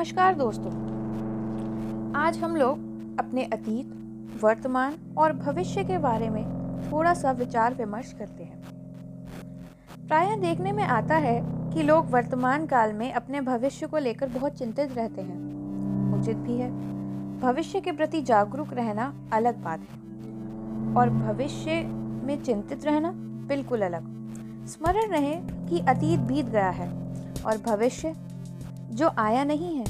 नमस्कार दोस्तों। आज हम लोग अपने अतीत, वर्तमान और भविष्य के बारे में थोड़ा सा विचार विमर्श करते हैं। प्रायः देखने में आता है कि लोग वर्तमान काल में अपने भविष्य को लेकर बहुत चिंतित रहते हैं। उचित भी है। भविष्य के प्रति जागरूक रहना अलग बात है। और भविष्य में चिंतित रहना बिल्कुल अलग। स्मरण रहे कि अतीत बीत गया है और भविष्य जो आया नहीं है,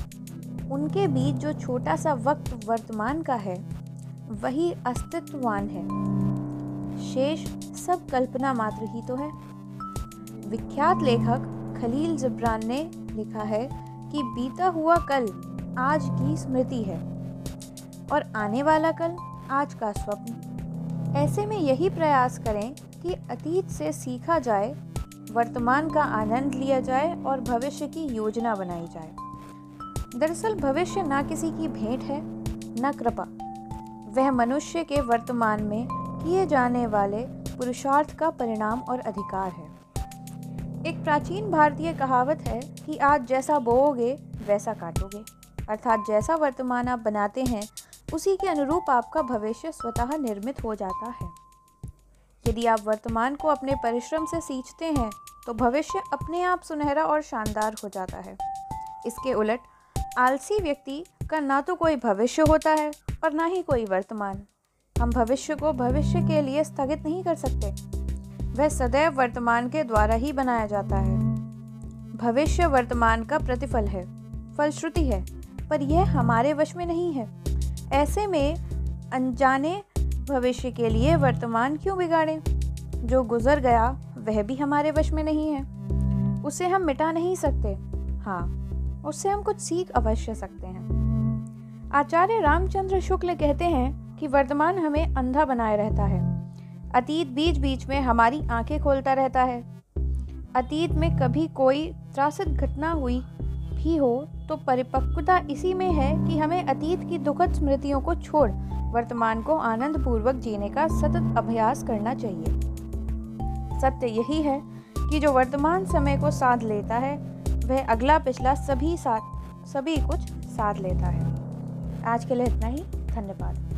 उनके बीच जो छोटा सा वक्त वर्तमान का है, वही अस्तित्ववान है। शेष सब कल्पना मात्र ही तो है। विख्यात लेखक खलील जिब्रान ने लिखा है कि बीता हुआ कल आज की स्मृति है और आने वाला कल आज का स्वप्न। ऐसे में यही प्रयास करें कि अतीत से सीखा जाए वर्तमान का आनंद लिया जाए और भविष्य की योजना बनाई जाए। दरअसल भविष्य ना किसी की भेंट है, न कृपा। वह मनुष्य के वर्तमान में किए जाने वाले पुरुषार्थ का परिणाम और अधिकार है। एक प्राचीन भारतीय कहावत है कि आज जैसा बोओगे, वैसा काटोगे। अर्थात जैसा वर्तमान आप बनाते हैं, उसी के अनुरूप आपका भविष्य स्वतः निर्मित हो जाता है। यदि आप वर्तमान को अपने परिश्रम से सींचते हैं तो भविष्य अपने आप सुनहरा और शानदार हो जाता है। इसके उलट, आलसी व्यक्ति का ना तो कोई भविष्य होता है और ना ही कोई वर्तमान। हम भविष्य को भविष्य के लिए स्थगित नहीं कर सकते। वह सदैव वर्तमान के द्वारा ही बनाया जाता है। भविष्य वर्तमान का प्रतिफल है, फलश्रुति है, पर यह हमारे वश में नहीं है। ऐसे में अनजाने भविष्य के लिए वर्तमान क्यों बिगाड़ें? जो गुजर गया, वह भी हमारे वश में नहीं है। उसे हम मिटा नहीं सकते। हाँ उससे हम कुछ सीख अवश्य सकते हैं। आचार्य रामचंद्र शुक्ल कहते हैं कि वर्तमान हमें अंधा बनाए रहता है। अतीत बीच बीच में हमारी आँखें खोलता रहता है। अतीत में कभी कोई त्रासित घटना हुई भी हो तो परिपक्वता इसी में है कि हमें अतीत की दुखद स्मृतियों को छोड़ वर्तमान को आनंद पूर्वक जीने का सतत अभ्यास करना चाहिए। सत्य यही है कि जो वर्तमान समय को साध लेता है, वह अगला पिछला सभी साथ, सभी कुछ साध लेता है। आज के लिए इतना ही। धन्यवाद।